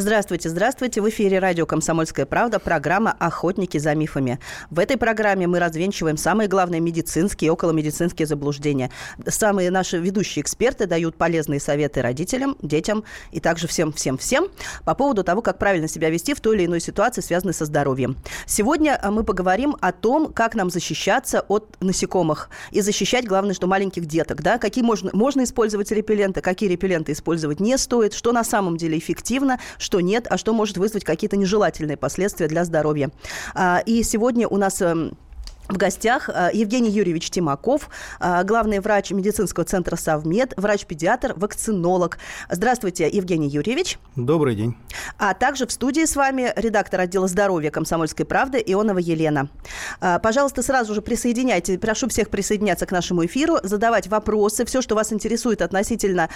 Здравствуйте, здравствуйте. В эфире радио «Комсомольская правда» программа «Охотники за мифами». В этой программе мы развенчиваем самые главные медицинские и околомедицинские заблуждения. Самые наши ведущие эксперты дают полезные советы родителям, детям и также всем-всем-всем по поводу того, как правильно себя вести в той или иной ситуации, связанной со здоровьем. Сегодня а, мы поговорим о том, как нам защищаться от насекомых и защищать, главное, что маленьких деток. Да? Какие можно, можно использовать репелленты, какие репелленты использовать не стоит, что на самом деле эффективно, нет, а что может вызвать какие-то нежелательные последствия для здоровья. А, и сегодня у нас эм, в гостях э, Евгений Юрьевич Тимаков, э, главный врач медицинского центра «Совмед», врач-педиатр, вакцинолог. Здравствуйте, Евгений Юрьевич. Добрый день. А также в студии с вами редактор отдела здоровья «Комсомольской правды» Ионова Елена. Э, пожалуйста, сразу же присоединяйте, прошу всех присоединяться к нашему эфиру, задавать вопросы, все, что вас интересует относительно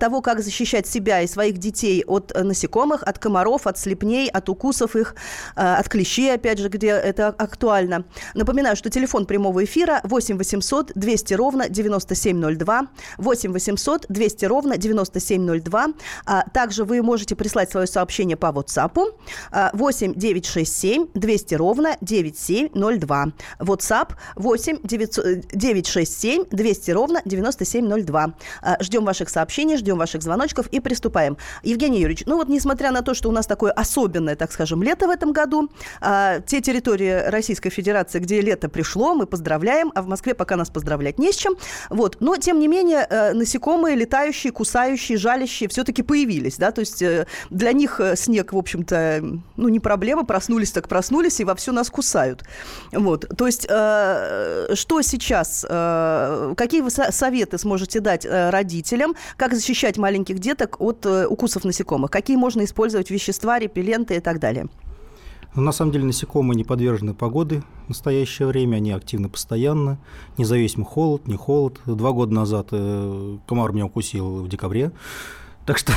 того, как защищать себя и своих детей от насекомых, от комаров, от слепней, от укусов их, от клещей, опять же, где это актуально. Напоминаю, Напоминаю, что телефон прямого эфира 8 800 200 ровно 9702, 8 800 200 ровно 9702. А, также вы можете прислать свое сообщение по WhatsApp 8 967 200 ровно 9702. WhatsApp 8 967 200 ровно 9702. А, ждем ваших сообщений, ждем ваших звоночков и приступаем. Евгений Юрьевич, ну вот несмотря на то, что у нас такое особенное, так скажем, лето в этом году, а, те территории Российской Федерации, где лето это пришло, мы поздравляем, а в Москве пока нас поздравлять не с чем. Вот. Но, тем не менее, э, насекомые, летающие, кусающие, жалящие все-таки появились, да, то есть э, для них э, снег, в общем-то, ну, не проблема, проснулись так проснулись и вовсю нас кусают. Вот. То есть что сейчас, какие вы советы сможете дать родителям, как защищать маленьких деток от укусов насекомых, какие можно использовать вещества, репелленты и так далее? Но на самом деле насекомые не подвержены погоды в настоящее время, они активны постоянно, независимо холод, не холод. Два года назад э, комар меня укусил в декабре, так что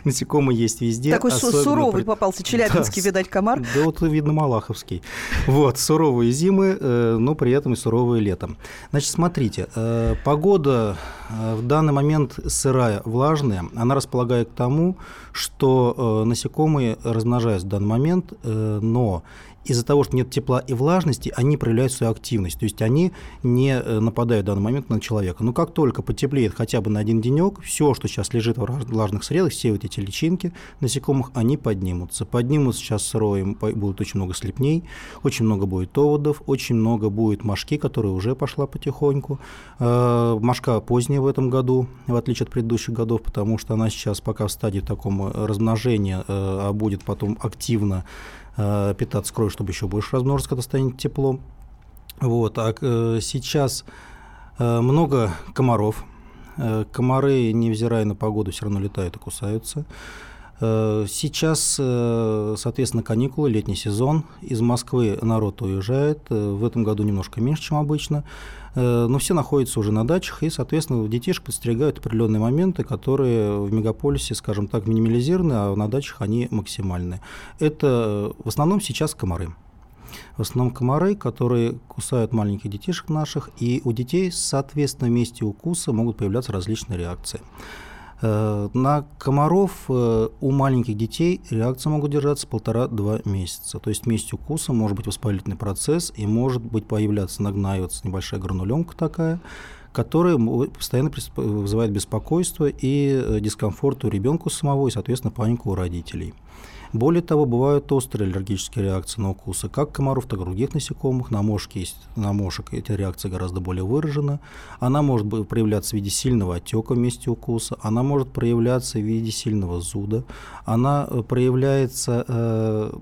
насекомые есть везде. Такой суровый при... попался, челябинский, да, видать, комар. Да вот, видно, малаховский. Вот, суровые зимы, э, но при этом и суровые летом. Значит, смотрите, э, погода э, в данный момент сырая, влажная, она располагает к тому, что насекомые размножаются в данный момент, но из-за того, что нет тепла и влажности, они проявляют свою активность. То есть они не э, нападают в данный момент на человека. Но как только потеплеет хотя бы на один денек, все, что сейчас лежит в влажных средах, все вот эти личинки насекомых, они поднимутся. Поднимутся сейчас сырое, будет очень много слепней, очень много будет оводов, очень много будет мошки, которая уже пошла потихоньку. Э, мошка поздняя в этом году, в отличие от предыдущих годов, потому что она сейчас пока в стадии такого размножения, э, а будет потом активно питаться кровью, чтобы еще больше размножиться, когда станет тепло. Вот. А э, сейчас э, много комаров. Комары, невзирая на погоду, все равно летают и кусаются. Сейчас, соответственно, каникулы, летний сезон. Из Москвы народ уезжает. В этом году немножко меньше, чем обычно. Но все находятся уже на дачах, и, соответственно, детишек подстерегают определенные моменты, которые в мегаполисе, скажем так, минимализированы, а на дачах они максимальны. Это в основном сейчас комары в основном комары, которые кусают маленьких детишек наших, и у детей, соответственно, в месте укуса могут появляться различные реакции. Э, на комаров э, у маленьких детей реакции могут держаться полтора-два месяца. То есть вместе укуса может быть воспалительный процесс и может быть появляться, нагнаиваться небольшая гранулемка такая, которая постоянно вызывает беспокойство и э, дискомфорт у ребенка самого и, соответственно, панику у родителей. Более того, бывают острые аллергические реакции на укусы, как комаров, так и других насекомых. На мошке есть, на мошек эти реакции гораздо более выражены. Она может проявляться в виде сильного отека в месте укуса, она может проявляться в виде сильного зуда, она э, проявляется э,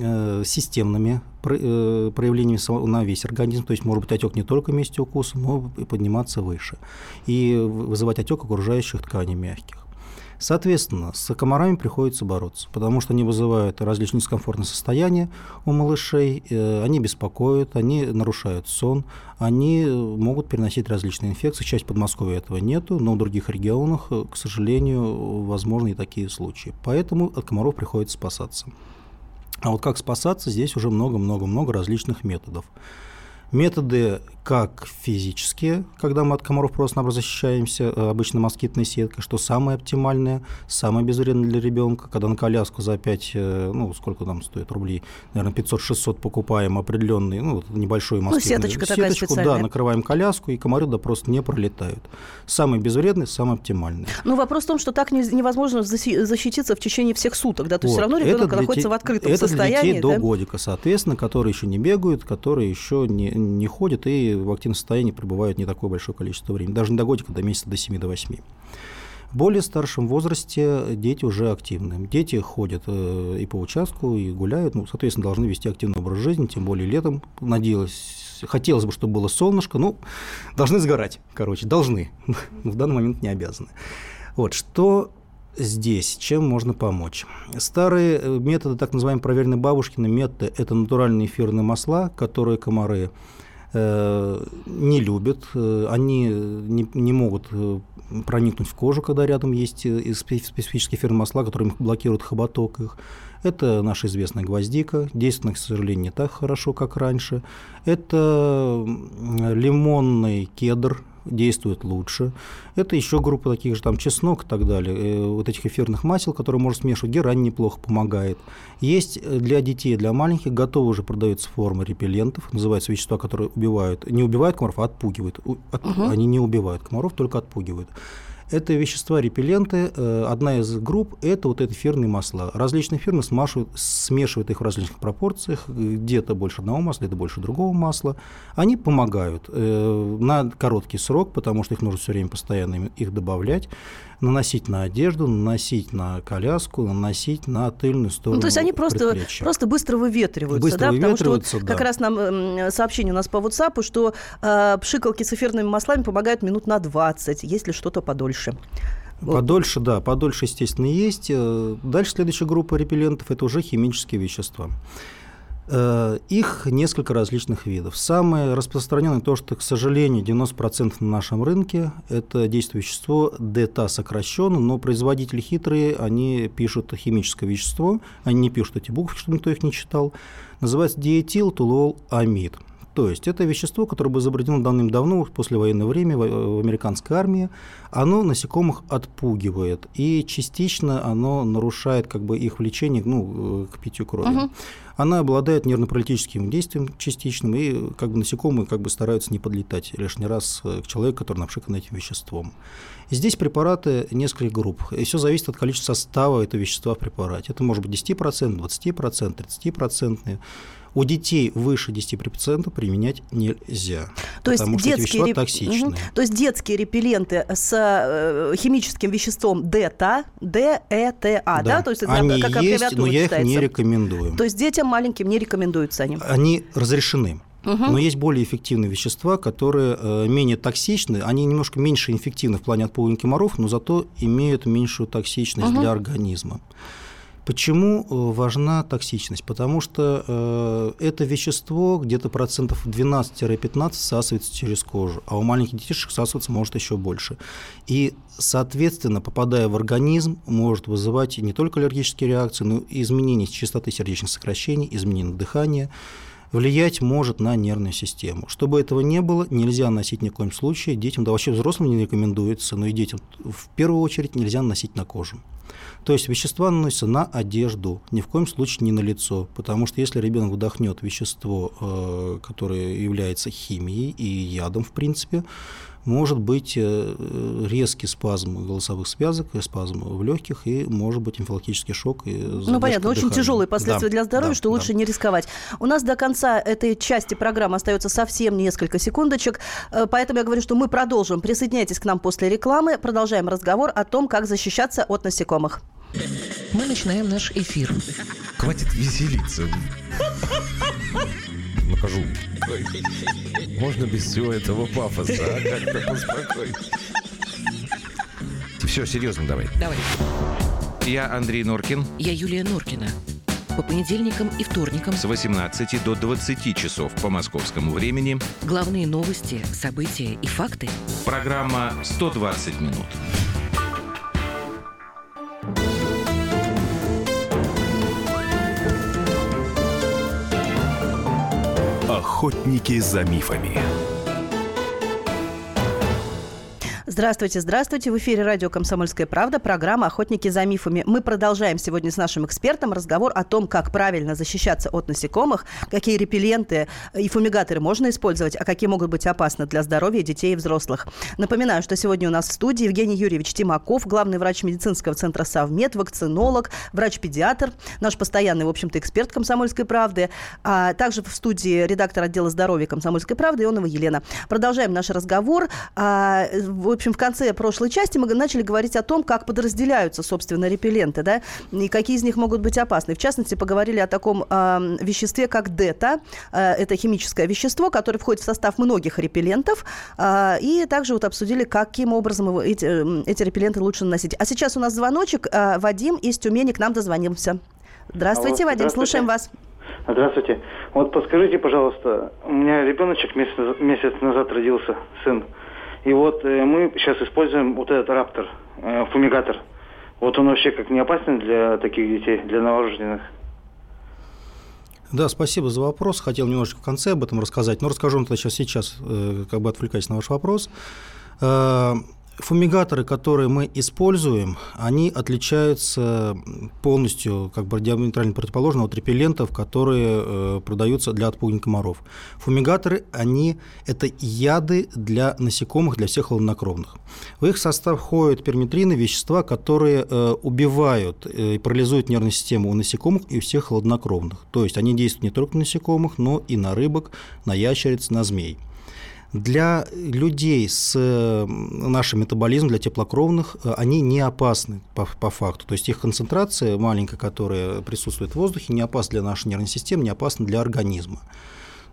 э, системными э, проявлениями на весь организм, то есть может быть отек не только в месте укуса, но и подниматься выше и вызывать отек окружающих тканей мягких. Соответственно, с комарами приходится бороться, потому что они вызывают различные дискомфортные состояния у малышей, э, они беспокоят, они нарушают сон, они могут переносить различные инфекции. Часть Подмосковья этого нету, но в других регионах, э, к сожалению, возможны и такие случаи. Поэтому от комаров приходится спасаться. А вот как спасаться, здесь уже много-много-много различных методов. Методы как физические, когда мы от комаров просто-напросто защищаемся, э, обычно москитной сеткой, что самое оптимальное, самое безвредное для ребенка, когда на коляску за 5, э, ну, сколько там стоит рублей, наверное, 500-600 покупаем определенный, ну, небольшой Ну, москитный. сеточка такая сеточку, да, специальная. накрываем коляску, и комары да просто не пролетают. Самый безвредный, самый оптимальный. Ну, вопрос в том, что так не- невозможно защититься в течение всех суток, да, то есть все Вот. равно Это ребенок для находится те- в открытом это состоянии. для детей до да? годика, соответственно, которые еще не бегают, которые еще не, не ходят и в активном состоянии пребывают не такое большое количество времени. Даже не до годика, до месяца, до 7, до 8. В более старшем возрасте дети уже активны. Дети ходят э, и по участку, и гуляют, ну, соответственно, должны вести активный образ жизни, тем более летом. Надеялась, хотелось бы, чтобы было солнышко, ну, должны сгорать, короче, должны. В данный момент не обязаны. Вот, что здесь, чем можно помочь? Старые э, методы, так называемые проверенные бабушкины методы, это натуральные эфирные масла, которые комары не любят, э, они не, не могут э, проникнуть в кожу, когда рядом есть э, специфические эфирные масла, которые блокируют хоботок их. Это наша известная гвоздика, действует, к сожалению, не так хорошо, как раньше. Это лимонный кедр, действует лучше. Это еще группа таких же, там, чеснок и так далее, э, вот этих эфирных масел, которые можно смешивать, герань неплохо помогает. Есть э, для детей, для маленьких, готовы уже продаются формы репеллентов, называются вещества, которые убивают, не убивают комаров, а отпугивают. От- Они не убивают комаров, только отпугивают. Это вещества репелленты. э, Одна из групп – это вот эти эфирные масла. Различные фирмы смешивают, смешивают их в различных пропорциях. Где-то больше одного масла, где-то больше другого масла. Они помогают э, на короткий срок, потому что их нужно все время постоянно их добавлять, наносить на одежду, наносить на коляску, наносить на тыльную сторону Ну, то есть они просто, просто быстро выветриваются, Быстро да? Потому что вот выветриваются, как да. раз нам сообщение у нас по WhatsApp, что э, пшикалки с эфирными маслами помогают минут на 20, если что-то подольше. Подольше, да, подольше, естественно, есть. Э, Дальше следующая группа репеллентов – это уже химические вещества. Э, Их несколько различных видов. Самое распространенное то, что, к сожалению, 90% на нашем рынке – это действующее вещество ДТА сокращенно, но производители хитрые, они пишут химическое вещество, они не пишут эти буквы, чтобы никто их не читал. Называется диэтилтулуламид. То есть это вещество, которое было изобретено давным-давно, в послевоенное время в, в американской армии, оно насекомых отпугивает, и частично оно нарушает как бы их влечение ну, э, к питью крови. Мгм. Она обладает нервно-паралитическим действием частичным, и как бы насекомые как бы стараются не подлетать лишний раз э, к человеку, который напшикан этим веществом. Здесь препараты нескольких групп, и все зависит от количества состава этого вещества в препарате. Это может быть 10%, 20%, 30%. У детей выше 10% применять нельзя, То есть потому что эти детские реп- токсичные. Мгм. То есть детские репелленты с э, химическим веществом ДТА, ДЭТА, да? То есть это Они как есть, но я их не рекомендую. То есть детям маленьким не рекомендуются они. Они разрешены. Но есть более эффективные вещества, которые э, менее токсичны. Они немножко меньше эффективны в плане отпугивания комаров, но зато имеют меньшую токсичность для организма. Почему э, важна токсичность? Потому что э, это вещество где-то процентов 12-15 всасывается через кожу, а у маленьких детишек всасываться может еще больше. И, соответственно, попадая в организм, может вызывать не только аллергические реакции, но и изменение частоты сердечных сокращений, изменение дыхания, влиять может на нервную систему. Чтобы этого не было, нельзя носить ни в коем случае. Детям, да вообще взрослым не рекомендуется, но и детям в первую очередь нельзя носить на кожу. То есть вещества наносятся на одежду, ни в коем случае не на лицо, потому что если ребенок вдохнет вещество, э, которое является химией и ядом, в принципе, может быть э, резкий спазм голосовых связок, спазм в легких, и может быть амфилактический шок. И Ну, понятно, очень тяжелые последствия Да, для здоровья, да, что да. лучше не рисковать. У нас до конца этой части программы остается совсем несколько секундочек, э, поэтому я говорю, что мы продолжим. Присоединяйтесь к нам после рекламы, продолжаем разговор о том, как защищаться от насекомых. Мы начинаем наш эфир. Хватит веселиться. Накажу. Можно без всего этого пафоса, а? Как-то поспокойнее. Все, серьезно давай. Давай. Я Андрей Норкин. Я Юлия Норкина. По понедельникам и вторникам С 18 до 20 часов по московскому времени. главные новости, события и факты. Программа «120 минут». Охотники за мифами. Здравствуйте, здравствуйте. В эфире радио «Комсомольская правда», программа «Охотники за мифами». Мы продолжаем сегодня с нашим экспертом разговор о том, как правильно защищаться от насекомых, какие репелленты и фумигаторы можно использовать, а какие могут быть опасны для здоровья детей и взрослых. Напоминаю, что сегодня у нас в студии Евгений Юрьевич Тимаков, главный врач медицинского центра «Совмед», вакцинолог, врач-педиатр, наш постоянный, в общем-то, эксперт «Комсомольской правды», а также в студии редактор отдела здоровья «Комсомольской правды» Ионова Елена. Продолжаем наш разговор. А, общем, в конце прошлой части мы начали говорить о том, как подразделяются, собственно, репелленты, да, и какие из них могут быть опасны. В частности, поговорили о таком э, веществе, как дета. Э, это химическое вещество, которое входит в состав многих репеллентов. Э, и также вот обсудили, каким образом эти, эти репелленты лучше наносить. А сейчас у нас звоночек. Э, Вадим из Тюмени к нам дозвонился. Здравствуйте, Алло, Вадим, здравствуйте. слушаем вас. Здравствуйте. Вот подскажите, пожалуйста, у меня ребеночек месяц, месяц назад родился, сын. И вот э, мы сейчас используем вот этот раптор, э, фумигатор. Вот он вообще как не опасен для таких детей, для новорожденных? Да, спасибо за вопрос. Хотел немножечко в конце об этом рассказать, но расскажу это сейчас, сейчас э, как бы отвлекаясь на ваш вопрос. Э, Фумигаторы, которые мы используем, они отличаются полностью, как бы диаметрально противоположно от репеллентов, которые э, продаются для отпугивания комаров. Фумигаторы, они это яды для насекомых, для всех холоднокровных. В их состав входят перметрины, вещества, которые э, убивают э, и парализуют нервную систему у насекомых и у всех холоднокровных. То есть они действуют не только на насекомых, но и на рыбок, на ящериц, на змей. Для людей с нашим метаболизмом, для теплокровных, э, они не опасны по, по факту. То есть их концентрация маленькая, которая присутствует в воздухе, не опасна для нашей нервной системы, не опасна для организма.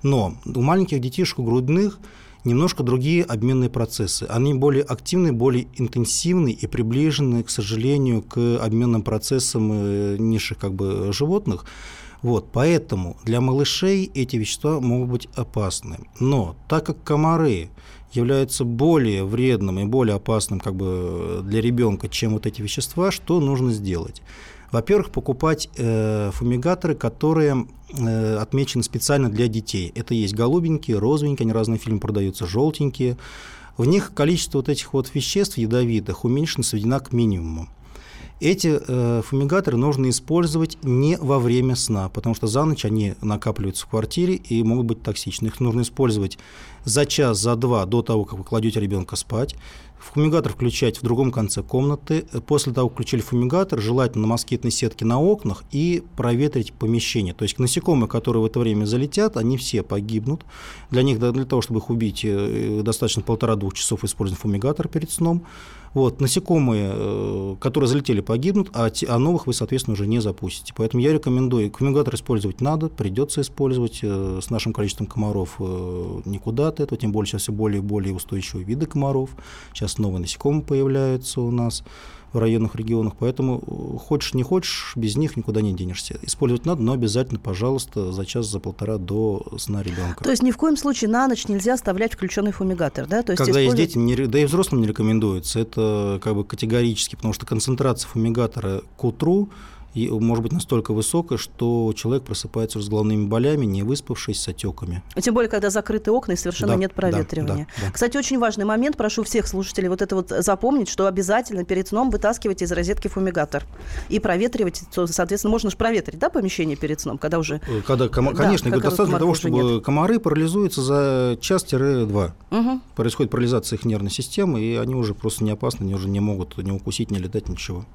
Но у маленьких детишек, у грудных, немножко другие обменные процессы. Они более активны, более интенсивны и приближены, к сожалению, к обменным процессам э, низших как бы, животных. Вот, поэтому для малышей эти вещества могут быть опасны. Но так как комары являются более вредным и более опасным как бы для ребенка, чем вот эти вещества, что нужно сделать? Во-первых, покупать э, фумигаторы, которые э, отмечены специально для детей. Это есть голубенькие, розовенькие, они разные фильмы продаются, желтенькие. В них количество вот этих вот веществ ядовитых уменьшено, сведено к минимуму. Эти э, фумигаторы нужно использовать не во время сна, потому что за ночь они накапливаются в квартире и могут быть токсичны. Их нужно использовать за час, за два до того, как вы кладете ребенка спать. Фумигатор включать в другом конце комнаты. После того, как включили фумигатор, желательно на москитной сетке на окнах и проветрить помещение. То есть насекомые, которые в это время залетят, они все погибнут. Для них, для того, чтобы их убить, э, достаточно полтора-двух часов использовать фумигатор перед сном. Вот, насекомые, э, которые залетели, погибнут, а, а новых вы, соответственно, уже не запустите. Поэтому я рекомендую, фумигатор использовать надо, придется использовать. Э, с нашим количеством комаров никуда от этого, тем более сейчас все более и более устойчивые виды комаров. Сейчас новые насекомые появляются у нас в районных регионах, поэтому э, хочешь не хочешь, без них никуда не денешься. Использовать надо, но обязательно, пожалуйста, за час, за полтора до сна ребенка. То есть ни в коем случае на ночь нельзя оставлять включенный фумигатор, да? То есть Когда использовать... есть дети, не, да и взрослым не рекомендуется, это как бы категорически, потому что концентрация фумигатора к утру и может быть настолько высокая, что человек просыпается с головными болями, не выспавшись, с отеками. Тем более, когда закрыты окна и совершенно да, нет проветривания. Да, да, да. Кстати, очень важный момент, прошу всех слушателей вот это вот запомнить, что обязательно перед сном вытаскивать из розетки фумигатор и проветривать, соответственно, можно же проветрить, да, помещение перед сном, когда уже... Э, когда, ком... да, конечно, достаточно для того, чтобы нет. комары парализуются за час-два. Угу. Происходит парализация их нервной системы, и они уже просто не опасны, они уже не могут не укусить, не летать, ничего.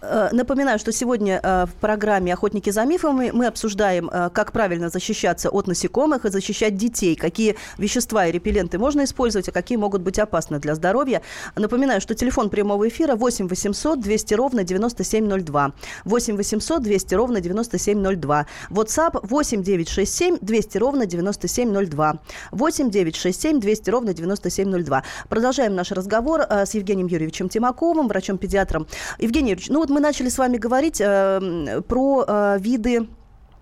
Э, напоминаю, что сегодня э, в программе «Охотники за мифами» мы обсуждаем, э, как правильно защищаться от насекомых и защищать детей, какие вещества и репелленты можно использовать, а какие могут быть опасны для здоровья. Напоминаю, что телефон прямого эфира 8 800 200 ровно 9702. 8 800 200 ровно 9702. WhatsApp 8 967 200 ровно 9702. 8 967 200 ровно 9702. Продолжаем наш разговор с Евгением Юрьевичем Тимаковым, врачом-педиатром. Евгений Юрьевич, ну вот мы начали с вами говорить э, про э, виды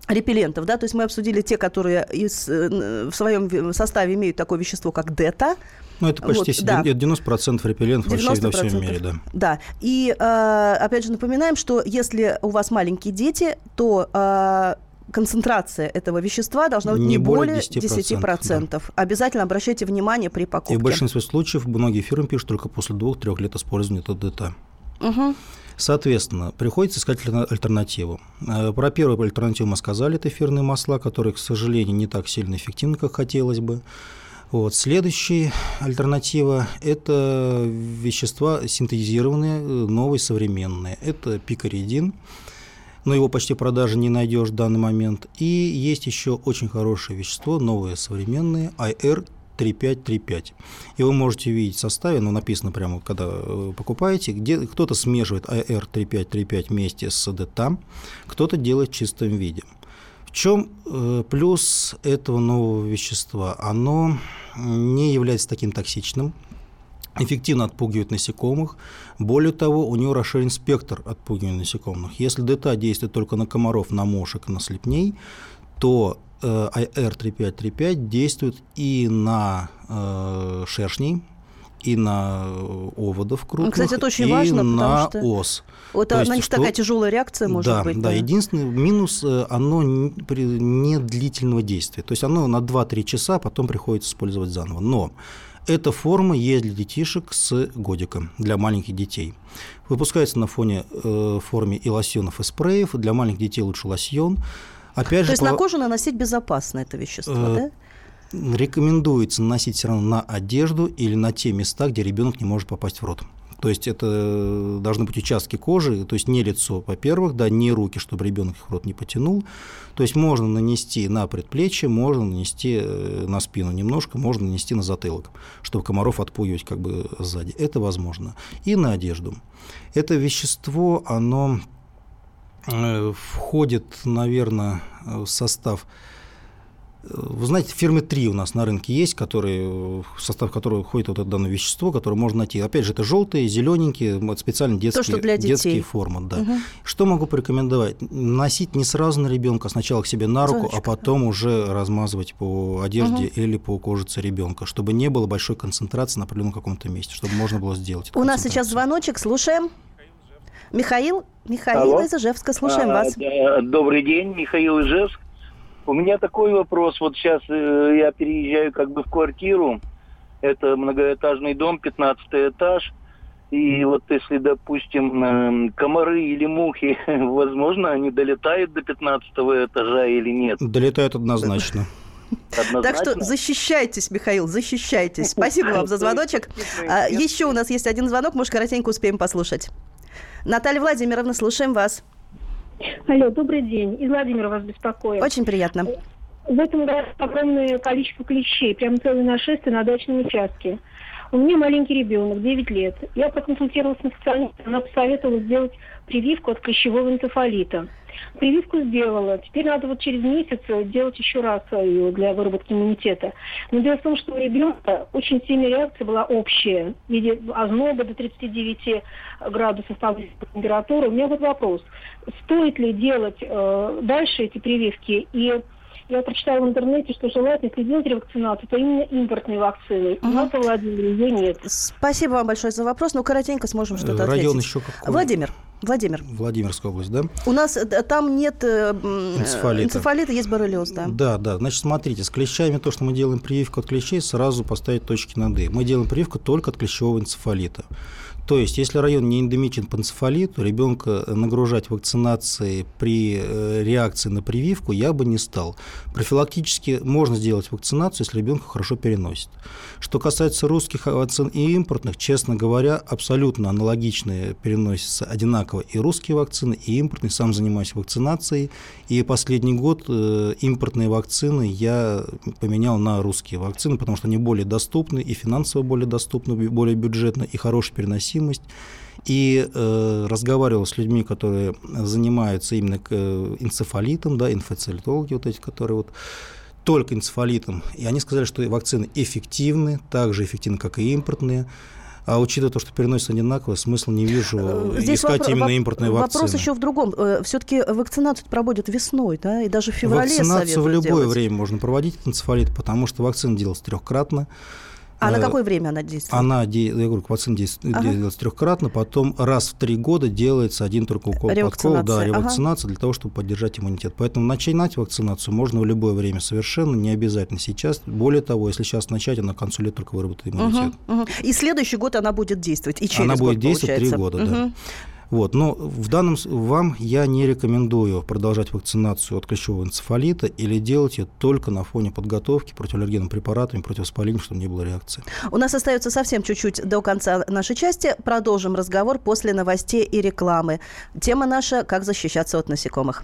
репеллентов, да, то есть мы обсудили те, которые из, э, в своем составе имеют такое вещество, как дета. Ну, это почти вот, да. 90% репеллентов 90%. вообще во всем мире, да. Да, и, э, опять же, напоминаем, что если у вас маленькие дети, то концентрация этого вещества должна быть не, Не более более 10%. 10%, Обязательно обращайте внимание при И покупке. в большинстве случаев многие фирмы пишут только после двух-трех лет использования этого ДТ. Соответственно, приходится искать альтерна- альтернативу. Э, Про первую альтернативу мы сказали, это эфирные масла, которые, к сожалению, не так сильно эффективны, как хотелось бы. Вот. Следующая альтернатива – это вещества синтезированные, э, новые, современные. Это пикоридин, но его почти в продаже не найдешь в данный момент. И есть еще очень хорошее вещество, новое, современное, IR 3535. И вы можете увидеть в составе, ну, написано прямо, когда э, покупаете, где кто-то смешивает IR 3535 вместе с ДТАМ, кто-то делает в чистом виде. В чем э, плюс этого нового вещества? Оно не является таким токсичным, эффективно отпугивает насекомых. Более того, у него расширен спектр отпугивания насекомых. Если ДТА действует только на комаров, на мошек, на слепней, то IR3535 действует и на э, шершней, и на э, оводов крупных, Кстати, это очень и важно, на что ос. Вот То на есть, них что- такая тяжелая реакция может да, быть. Да, единственный минус, э, оно не длительного действия. То есть оно на 2-3 часа, потом приходится использовать заново. Но эта форма есть для детишек с годиком, для маленьких детей. Выпускается на фоне э, форме и лосьонов, и спреев. Для маленьких детей лучше лосьон. Опять То же, есть на по- кожу наносить безопасно это вещество, Э, да? рекомендуется наносить все равно на одежду или на те места, где ребенок не может попасть в рот. То есть это должны быть участки кожи, то есть не лицо, во-первых, да, не руки, чтобы ребенок их в рот не потянул. То есть можно нанести на предплечье, можно нанести э, на спину немножко, можно нанести на затылок, чтобы комаров отпугивать как бы сзади. Это возможно. И на одежду. Это вещество, оно входит, наверное, в состав вы знаете, фирмы три у нас на рынке есть, которые, в состав которого входит вот это данное вещество, которое можно найти. Опять же, это желтые, зелененькие, специально детские, что для детей. детские формы. Да. Что могу порекомендовать? Носить не сразу на ребенка, сначала к себе на руку, Зоночка, а потом уже размазывать по одежде или по кожице ребенка, чтобы не было большой концентрации на определенном каком-то месте, чтобы можно было сделать. У нас сейчас звоночек, слушаем. Михаил, Михаил Алло. из Ижевска, слушаем А, вас. Добрый день, Михаил Ижевск. У меня такой вопрос. Вот сейчас э, я переезжаю как бы в квартиру. Это многоэтажный дом, 15 этаж. И вот если, допустим, э, комары или мухи, возможно, они долетают до 15 этажа или нет? Долетают однозначно. Однозначно? Так что защищайтесь, Михаил, защищайтесь. Спасибо вам за звоночек. А, Еще у нас есть один звонок, может, коротенько успеем послушать. Наталья Владимировна, слушаем вас. Алло, добрый день. Из Владимира вас беспокоит. Очень приятно. В этом году огромное количество клещей, прям целое нашествие на дачном участке. У меня маленький ребенок, 9 лет. Я проконсультировалась на специалиста, она посоветовала сделать прививку от клещевого энцефалита. Прививку сделала. Теперь надо вот через месяц делать еще раз ее для выработки иммунитета. Но дело в том, что у ребенка очень сильная реакция была общая. В виде озноба до 39 градусов повысилась температура. У меня вот вопрос. Стоит ли делать э, дальше эти прививки? И я прочитала в интернете, что желательно, если делать ревакцинацию, то именно импортные вакцины. У нас во Владимире ее нет. Спасибо вам большое за вопрос. Ну, коротенько сможем что-то Э, Район ответить. еще какой? Владимир, Владимир, Владимирская область, да? у нас э, там нет э, Энцефалита. энцефалита, есть боррелиоз, да. Да, да. Значит, смотрите, с клещами то, что мы делаем прививку от клещей, сразу поставить точки над «и». Мы делаем прививку только от клещевого энцефалита. То есть, если район не эндемичен по энцефалиту, ребенка нагружать вакцинацией при э, реакции на прививку я бы не стал. Профилактически можно сделать вакцинацию, если ребенка хорошо переносит. Что касается русских вакцин и импортных, честно говоря, абсолютно аналогичные переносятся одинаково и русские вакцины, и импортные. Сам занимаюсь вакцинацией, и последний год э, импортные вакцины я поменял на русские вакцины, потому что они более доступны, и финансово более доступны, более бюджетно, и хорошая переносимость. И э, разговаривал с людьми, которые занимаются именно э, энцефалитом, да, инфоцелитологи вот эти, которые вот только энцефалитом. И они сказали, что вакцины эффективны, так же эффективны, как и импортные. А учитывая то, что переносится одинаково, смысла не вижу Э, Здесь искать вопро- именно импортные вакцины. Вопрос еще в другом. Все-таки вакцинацию проводят весной, да, и даже в феврале Вакцинацию в любое делать. время можно проводить от энцефалита, потому что вакцина делалась трехкратно. А на Э, какое время она действует? Она, я говорю, вакцина действует Ага. трехкратно, потом раз в три года делается один только укол подкол, Ревакцинация, да, ага. ревакцинация для того, чтобы поддержать иммунитет. Поэтому начинать вакцинацию можно в любое время совершенно, не обязательно сейчас. Более того, если сейчас начать, она к концу лет только выработает иммунитет. Мгм, мгм. И следующий год она будет действовать. И через Она год, будет действовать три года, да. Вот, но в данном вам я не рекомендую продолжать вакцинацию от клещевого энцефалита или делать ее только на фоне подготовки противоаллергенным препаратами, противовоспалением, чтобы не было реакции. У нас остается совсем чуть-чуть до конца нашей части. Продолжим разговор после новостей и рекламы. Тема наша «Как защищаться от насекомых».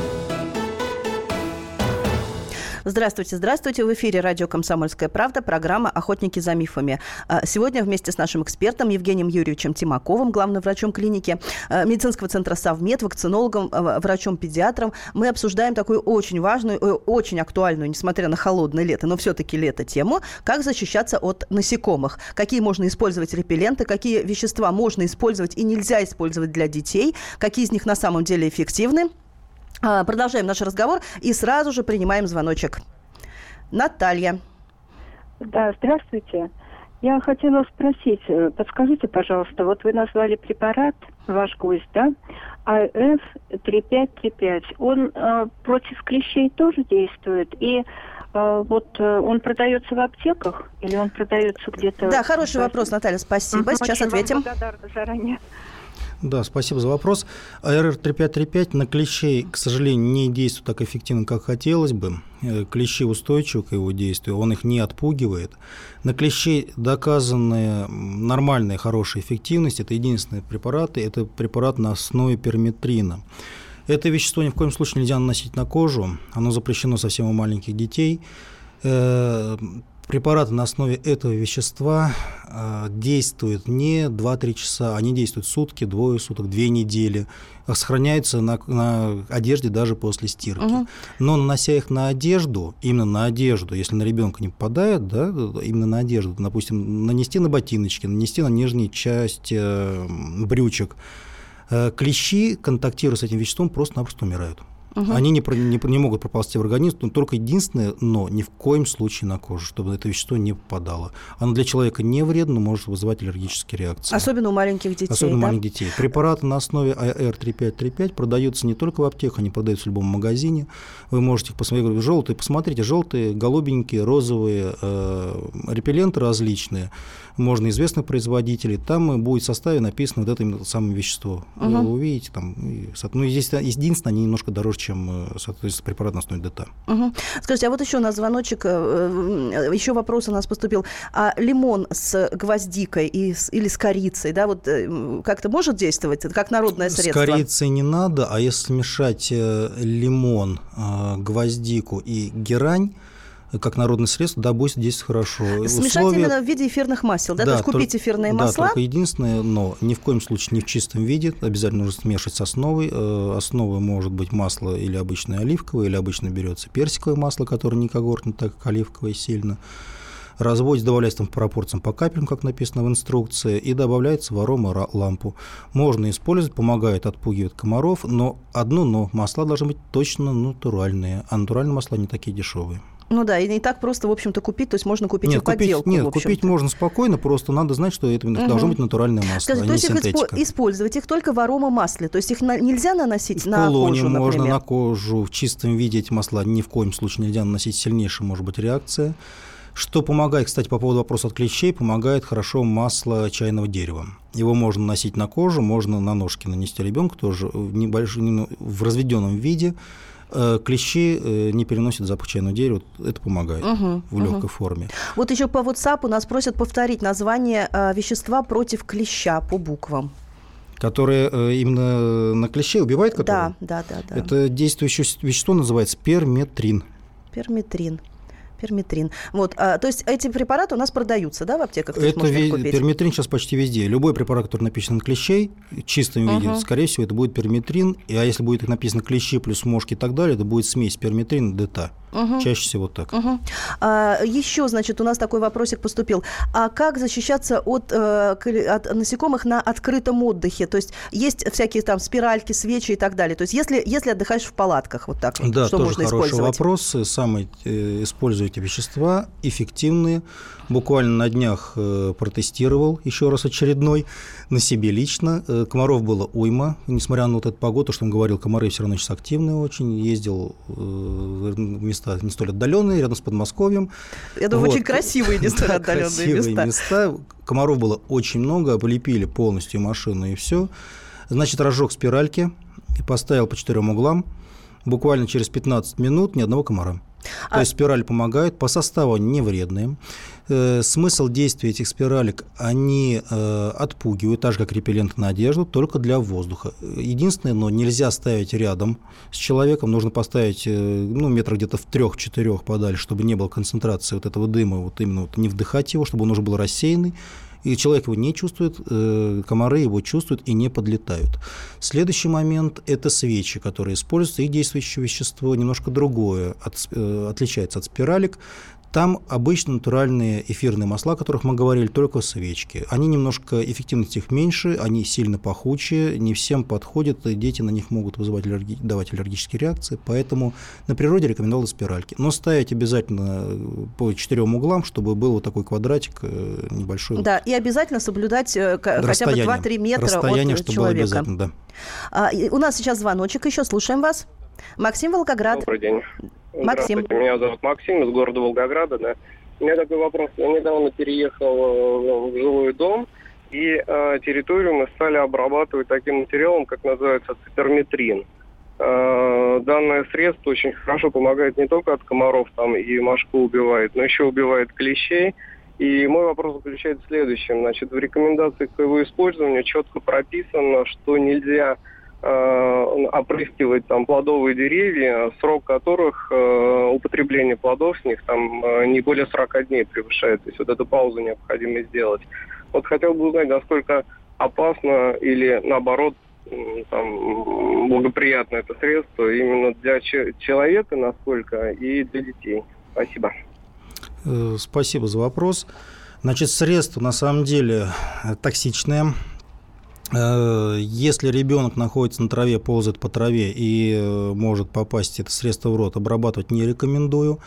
Здравствуйте, здравствуйте. В эфире радио «Комсомольская правда», программа «Охотники за мифами». А, Сегодня вместе с нашим экспертом Евгением Юрьевичем Тимаковым, главным врачом клиники а, медицинского центра «Совмед», вакцинологом, а, врачом-педиатром, мы обсуждаем такую очень важную, э, очень актуальную, несмотря на холодное лето, но все-таки лето тему, как защищаться от насекомых. Какие можно использовать репелленты, какие вещества можно использовать и нельзя использовать для детей, какие из них на самом деле эффективны. А, Продолжаем наш разговор и сразу же принимаем звоночек. Наталья. Да, здравствуйте. Я хотела спросить, э, подскажите, пожалуйста, вот вы назвали препарат, ваш гость, да, АФ-3535. Он э, против клещей тоже действует? И э, вот э, он продается в аптеках или он продается где-то... Да, хороший вопрос, Наталья, спасибо. Сейчас очень вам ответим. благодарна заранее. Да, спасибо за вопрос. АРР-3535 на клещей, к сожалению, не действует так эффективно, как хотелось бы. Э, Клещи устойчивы к его действию, он их не отпугивает. На клещей доказанная м, нормальная, хорошая эффективность. Это единственные препараты, это препарат на основе перметрина. Это вещество ни в коем случае нельзя наносить на кожу, оно запрещено совсем у маленьких детей. Препараты на основе этого вещества э, действуют не 2-3 часа, они действуют сутки, двое суток, две недели, сохраняются на, на одежде даже после стирки. Мгм. Но нанося их на одежду, именно на одежду, если на ребенка не попадает, да, именно на одежду, допустим, нанести на ботиночки, нанести на нижнюю часть э, брючек, э, клещи, контактируя с этим веществом, просто-напросто умирают. Мгм. Они не, не, не могут проползти в организм, но только единственное, но ни в коем случае на кожу, чтобы это вещество не попадало. Оно для человека не вредно, но может вызывать аллергические реакции. Особенно у маленьких детей, Особенно у да? маленьких детей. Препараты на основе AR3535 продаются не только в аптеках, они продаются в любом магазине. Вы можете их посмотреть, говорю, желтые, посмотрите, желтые, голубенькие, розовые, э, репелленты различные. Можно известных производителей. Там будет в составе написано вот это именно самое вещество. Вы Мгм. увидите там. и, ну, здесь единственное, они немножко дороже, чем э, соответственно, препарат на основе ДТ. Мгм. Скажите, а вот еще у нас звоночек, э, э, еще вопрос у нас поступил. А лимон с гвоздикой и с- или с корицей, да, вот как-то может действовать? Как народное С средство? корицей не надо, а если смешать э, лимон, гвоздику и герань, как народное средство, да, будет здесь хорошо. Смешать Условия- именно в виде эфирных масел, да? То есть купить только- эфирные да, масла, только единственное, но ни в коем случае не в чистом виде, обязательно нужно смешивать с основой. Э, Основой может быть масло или обычное оливковое, или обычно берется персиковое масло, которое не когортно, так как оливковое сильно. Разводится, добавляется там по пропорциям по капелькам, как написано в инструкции, и добавляется в арома лампу. Можно использовать, помогает отпугивать комаров, но одно но, масла должны быть точно натуральные, а натуральные масла не такие дешевые. Ну да, и не так просто, в общем-то, купить, то есть можно купить Нет, купить, подделку, нет купить можно спокойно, просто надо знать, что это Мгм. должно быть натуральное масло, Скажите, а то есть их испо- использовать их только в аромамасле, то есть их на- нельзя наносить В на кожу, можно например? на кожу в чистом виде эти масла ни в коем случае нельзя наносить, сильнейшая может быть реакция. Что помогает, кстати, по поводу вопроса от клещей, помогает хорошо масло чайного дерева. Его можно носить на кожу, можно на ножки нанести ребенку тоже в, небольшом, ну, в разведенном виде. Э, Клещи э, не переносят запах чайного дерева, это помогает Мгм, в легкой мгм. форме. Вот еще по WhatsApp у нас просят повторить название э, вещества против клеща по буквам. которое э, именно на клещей убивает, которое? Да, да, да, да. Это действующее вещество называется перметрин. Перметрин. Перметрин. Вот, а, то есть эти препараты у нас продаются, да, в аптеках? Это ве- купить? перметрин сейчас почти везде. Любой препарат, который написан на клещей, в чистом виде, скорее всего, это будет перметрин. И, а если будет написано клещи плюс мошки и так далее, это будет смесь перметрин и ДТА. Мгм. Чаще всего так. Мгм. А, еще, значит, у нас такой вопросик поступил. А как защищаться от, э, от насекомых на открытом отдыхе? То есть есть всякие там спиральки, свечи и так далее. То есть если, если отдыхаешь в палатках, вот так вот, Да, что тоже можно хороший использовать? вопрос. Самые э, используйте вещества эффективные. Буквально на днях э, протестировал еще раз очередной на себе лично. Э, комаров было уйма, несмотря на вот эту погоду, что он говорил, комары все равно сейчас активные очень. Ездил э, в места не столь отдаленные, рядом с Подмосковьем. Я думаю, Вот. очень красивые, не столь Да, отдаленные места. места. Комаров было очень много, облепили полностью машину и все. Значит, разжег спиральки и поставил по четырем углам. Буквально через 15 минут ни одного комара. А То есть спирали помогают, по составу они не вредные. Э, смысл действия этих спиралек, они э, отпугивают, так же как репелленты на одежду, только для воздуха. Единственное, но нельзя ставить рядом с человеком, нужно поставить э, ну, метров где-то в трех-четырех подальше, чтобы не было концентрации вот этого дыма, вот именно вот не вдыхать его, чтобы он уже был рассеянный. И человек его не чувствует, э, комары его чувствуют и не подлетают. Следующий момент – это свечи, которые используются. Их действующее вещество немножко другое, от э, отличается от спиралек. Там обычно натуральные эфирные масла, о которых мы говорили, только свечки. Они немножко, эффективность их меньше, они сильно пахучие, не всем подходят, и дети на них могут вызывать аллерги- давать аллергические реакции, поэтому на природе рекомендовал спиральки. Но ставить обязательно э, по четырем углам, чтобы был вот такой квадратик э, небольшой. вот Да, и обязательно соблюдать э, хотя бы расстояние. 2-3 метра Расстояние, от чтобы было человека. обязательно, да. А, у нас сейчас звоночек еще, слушаем вас. Максим Волгоград. Добрый день. Максим. Меня зовут Максим из города Волгограда. Да. У меня такой вопрос. Я недавно переехал э, в жилой дом, и э, территорию мы стали обрабатывать таким материалом, как называется циперметрин. Э, данное средство очень хорошо помогает не только от комаров там и мошку убивает, но еще убивает клещей. И мой вопрос заключается в следующем. Значит, в рекомендациях к его использованию четко прописано, что нельзя опрыскивать там плодовые деревья, срок которых э, употребления плодов с них там э, не более 40 дней превышает. То есть вот эту паузу необходимо сделать. Вот хотел бы узнать, насколько опасно или наоборот там, благоприятно это средство именно для че- человека, насколько, и для детей. Спасибо. Э, Спасибо за вопрос. Значит, средство на самом деле э, токсичное. Э, Если ребенок находится на траве, ползает по траве и э, может попасть это средство в рот, обрабатывать не рекомендую.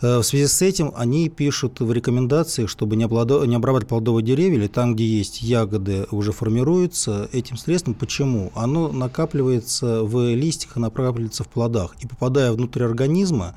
Э, В связи с этим они пишут в рекомендациях, чтобы не, обладо- не обрабатывать плодовые деревья или там, где есть ягоды, уже формируются этим средством. Почему? Оно накапливается в листьях накапливается в плодах. И попадая внутрь организма,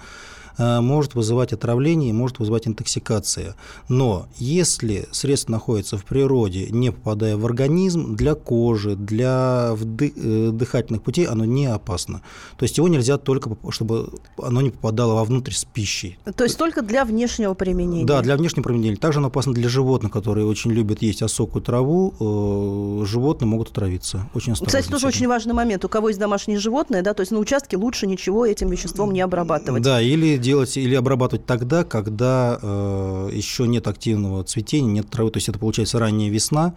может вызывать отравление и может вызывать интоксикация. Но если средство находится в природе, не попадая в организм, для кожи, для вды- э, дыхательных путей оно не опасно. То есть его нельзя только, чтобы оно не попадало вовнутрь с пищей. То есть только для внешнего применения. Да, для внешнего применения. Также оно опасно для животных, которые очень любят есть осокую траву. Э, Животные могут отравиться. Очень осторожно. Кстати, тоже очень важный момент. У кого есть домашние животные, да, то есть на участке лучше ничего этим веществом не обрабатывать. Да, или делать, или обрабатывать тогда, когда э, еще нет активного цветения, нет травы. То есть это получается ранняя весна,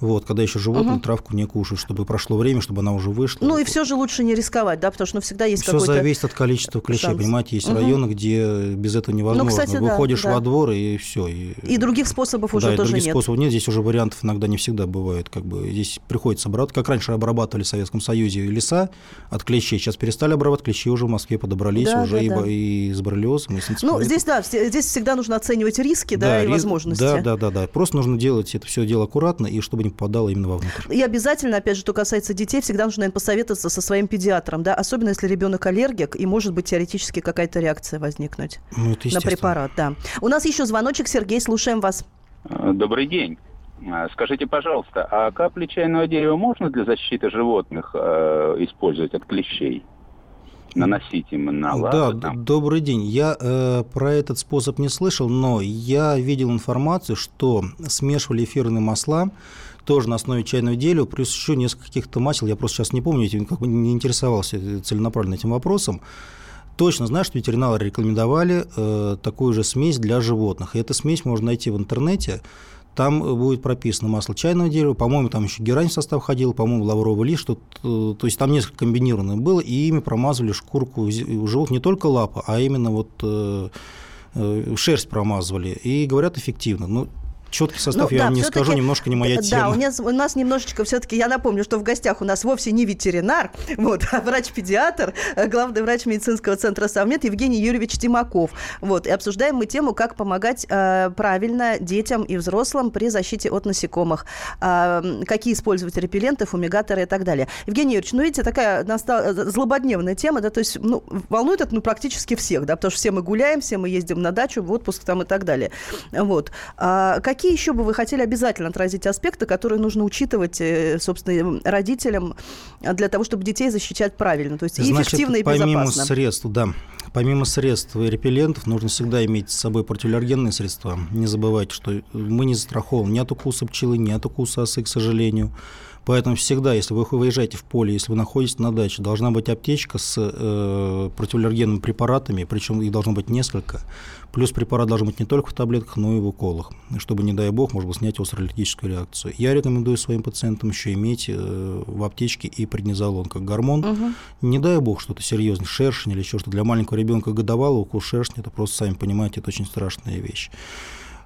вот, когда еще животные Мгм. травку не кушают, чтобы прошло время, чтобы она уже вышла. Ну и все же лучше не рисковать, да, потому что ну, всегда есть Все какой-то... зависит от количества клещей. шанс. Понимаете, есть Мгм. районы, где без этого невозможно. кстати, да, Выходишь да. во двор и все. И, И других способов уже да, тоже других нет. способов нет. Здесь уже вариантов иногда не всегда бывает. Как бы здесь приходится обрабатывать. Как раньше обрабатывали в Советском Союзе леса от клещей. Сейчас перестали обрабатывать. Клещи уже в Москве подобрались. Да, уже да, и, да. и с боррелиозом, и с Ну, здесь, да, все- здесь всегда нужно оценивать риски, да, и рис- возможности. Да, да, да, да. Просто нужно делать это все дело аккуратно, и чтобы не попадало именно вовнутрь. И обязательно, опять же, что касается детей, всегда нужно, наверное, посоветоваться со своим педиатром, да, особенно если ребенок аллергик, и может быть теоретически какая-то реакция возникнуть Ну, это на препарат, да. У нас еще звоночек, Сергей, слушаем вас. Э, Добрый день. Э, Скажите, пожалуйста, а капли чайного дерева можно для защиты животных э, использовать от клещей? Наносить им на лапы? Да, там? добрый день. Я э, про этот способ не слышал, но я видел информацию, что смешивали эфирные масла, тоже на основе чайного дерева, плюс еще несколько каких-то масел, я просто сейчас не помню, этим как бы не интересовался целенаправленно этим вопросом. Точно знаю, что ветеринары рекомендовали э, такую же смесь для животных. И эту смесь можно найти в интернете. Там будет прописано масло чайного дерева, по-моему, там еще герань в состав ходил, по-моему, лавровый лист, что то есть там несколько комбинированных было, и ими промазывали шкурку у животных не только лапа, а именно вот э, э, шерсть промазывали. И говорят, эффективно. Ну, четкий состав, ну, я да, вам не скажу, немножко не моя да, тема. Да, у нас, у нас немножечко все-таки, я напомню, что в гостях у нас вовсе не ветеринар, вот, а врач-педиатр, э, главный врач медицинского центра «Совмет» Евгений Юрьевич Тимаков. Вот, и обсуждаем мы тему, как помогать э, правильно детям и взрослым при защите от насекомых, э, какие использовать репелленты, фумигаторы и так далее. Евгений Юрьевич, ну, видите, такая настала, э, злободневная тема, да, то есть, ну, волнует это, ну, практически всех, да, потому что все мы гуляем, все мы ездим на дачу, в отпуск там и так далее. Вот. А, как какие еще бы вы хотели обязательно отразить аспекты, которые нужно учитывать, э, собственно, родителям для того, чтобы детей защищать правильно, то есть и Значит, эффективно, и помимо безопасно? средств, да, помимо средств и репеллентов, нужно всегда иметь с собой противоаллергенные средства. Не забывайте, что мы не застрахованы ни от укуса пчелы, ни от укуса осы, к сожалению. Поэтому всегда, если вы выезжаете в поле, если вы находитесь на даче, должна быть аптечка с э, противоаллергенными препаратами, причем их должно быть несколько. Плюс препарат должен быть не только в таблетках, но и в уколах, чтобы, не дай бог, можно было снять остролитическую реакцию. Я рекомендую своим пациентам еще иметь э, в аптечке и преднизолон как гормон. Угу. Не дай бог что-то серьезное, шершень или еще что-то. Для маленького ребенка годовалого укус шершни, это просто, сами понимаете, это очень страшная вещь.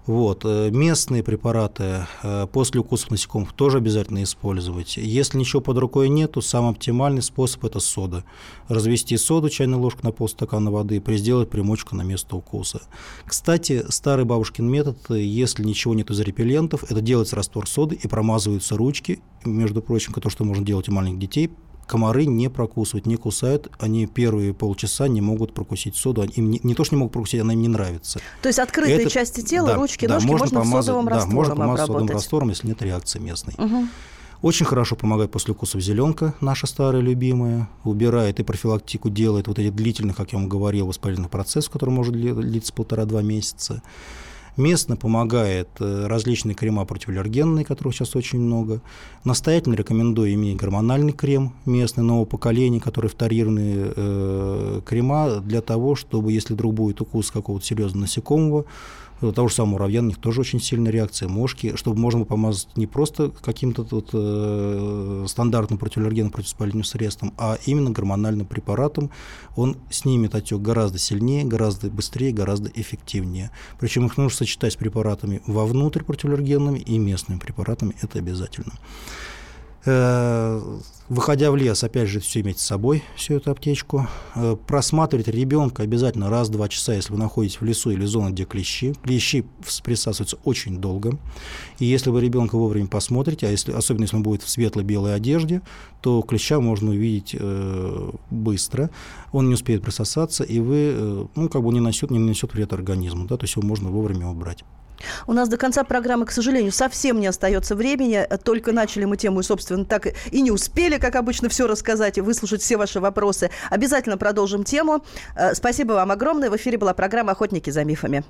Вот. Э, местные препараты э, после укусов насекомых тоже обязательно использовать. Если ничего под рукой нет, то самый оптимальный способ – это сода. Развести соду, чайную ложку на полстакана воды, сделать примочку на место укуса. Кстати, старый бабушкин метод, если ничего нет из репеллентов, это делается раствор соды и промазываются ручки, между прочим, то, что можно делать у маленьких детей, комары не прокусывают, не кусают. Они первые полчаса не могут прокусить соду. Им не, не то, что не могут прокусить, она им не нравится. То есть открытые Это, части тела, да, ручки, да, ножки можно, можно помазать, содовым да, раствором можно помазать обработать. содовым раствором, если нет реакции местной. Угу. Очень хорошо помогает после укусов зеленка, наша старая любимая, убирает и профилактику делает вот эти длительных, как я вам говорил, воспалительных процессов, который может длиться полтора-два месяца. Местно помогает э, различные крема противоаллергенные, которых сейчас очень много. Настоятельно рекомендую иметь гормональный крем местный нового поколения, который вторированные э, крема для того, чтобы, если вдруг будет укус какого-то серьезного насекомого, того же самого муравья, на них тоже очень сильная реакция, мошки, чтобы можно было помазать не просто каким-то тут э, стандартным противоаллергенным противоспалительным средством, а именно гормональным препаратом. Он снимет отек гораздо сильнее, гораздо быстрее, гораздо эффективнее. Причем их нужно сочетать с препаратами вовнутрь противоаллергенными и местными препаратами, это обязательно. Э, выходя в лес, опять же, все иметь с собой, всю эту аптечку. Э, просматривать ребенка обязательно раз-два часа, если вы находитесь в лесу или зоне, где клещи. Клещи присасываются очень долго. И если вы ребенка вовремя посмотрите, а если, особенно если он будет в светло-белой одежде, то клеща можно увидеть э, быстро. Он не успеет присосаться, и вы, э, ну, как бы не нанесет, не нанесет вред организму, да, то есть его можно вовремя убрать. У нас до конца программы, к сожалению, совсем не остается времени. Только начали мы тему, и, собственно, так и не успели, как обычно, все рассказать и выслушать все ваши вопросы. Обязательно продолжим тему. Э, спасибо вам огромное. В эфире была программа «Охотники за мифами».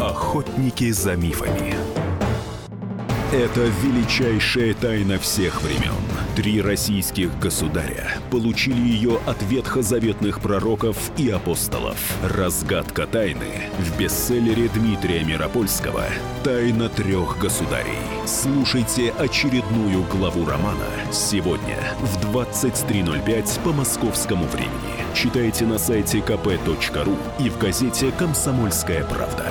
Охотники за мифами. Это величайшая тайна всех времен. Три российских государя получили ее от ветхозаветных пророков и апостолов. Разгадка тайны в бестселлере Дмитрия Миропольского «Тайна трех государей». Слушайте очередную главу романа сегодня в 23.05 по московскому времени. Читайте на сайте kp.ru и в газете «Комсомольская правда».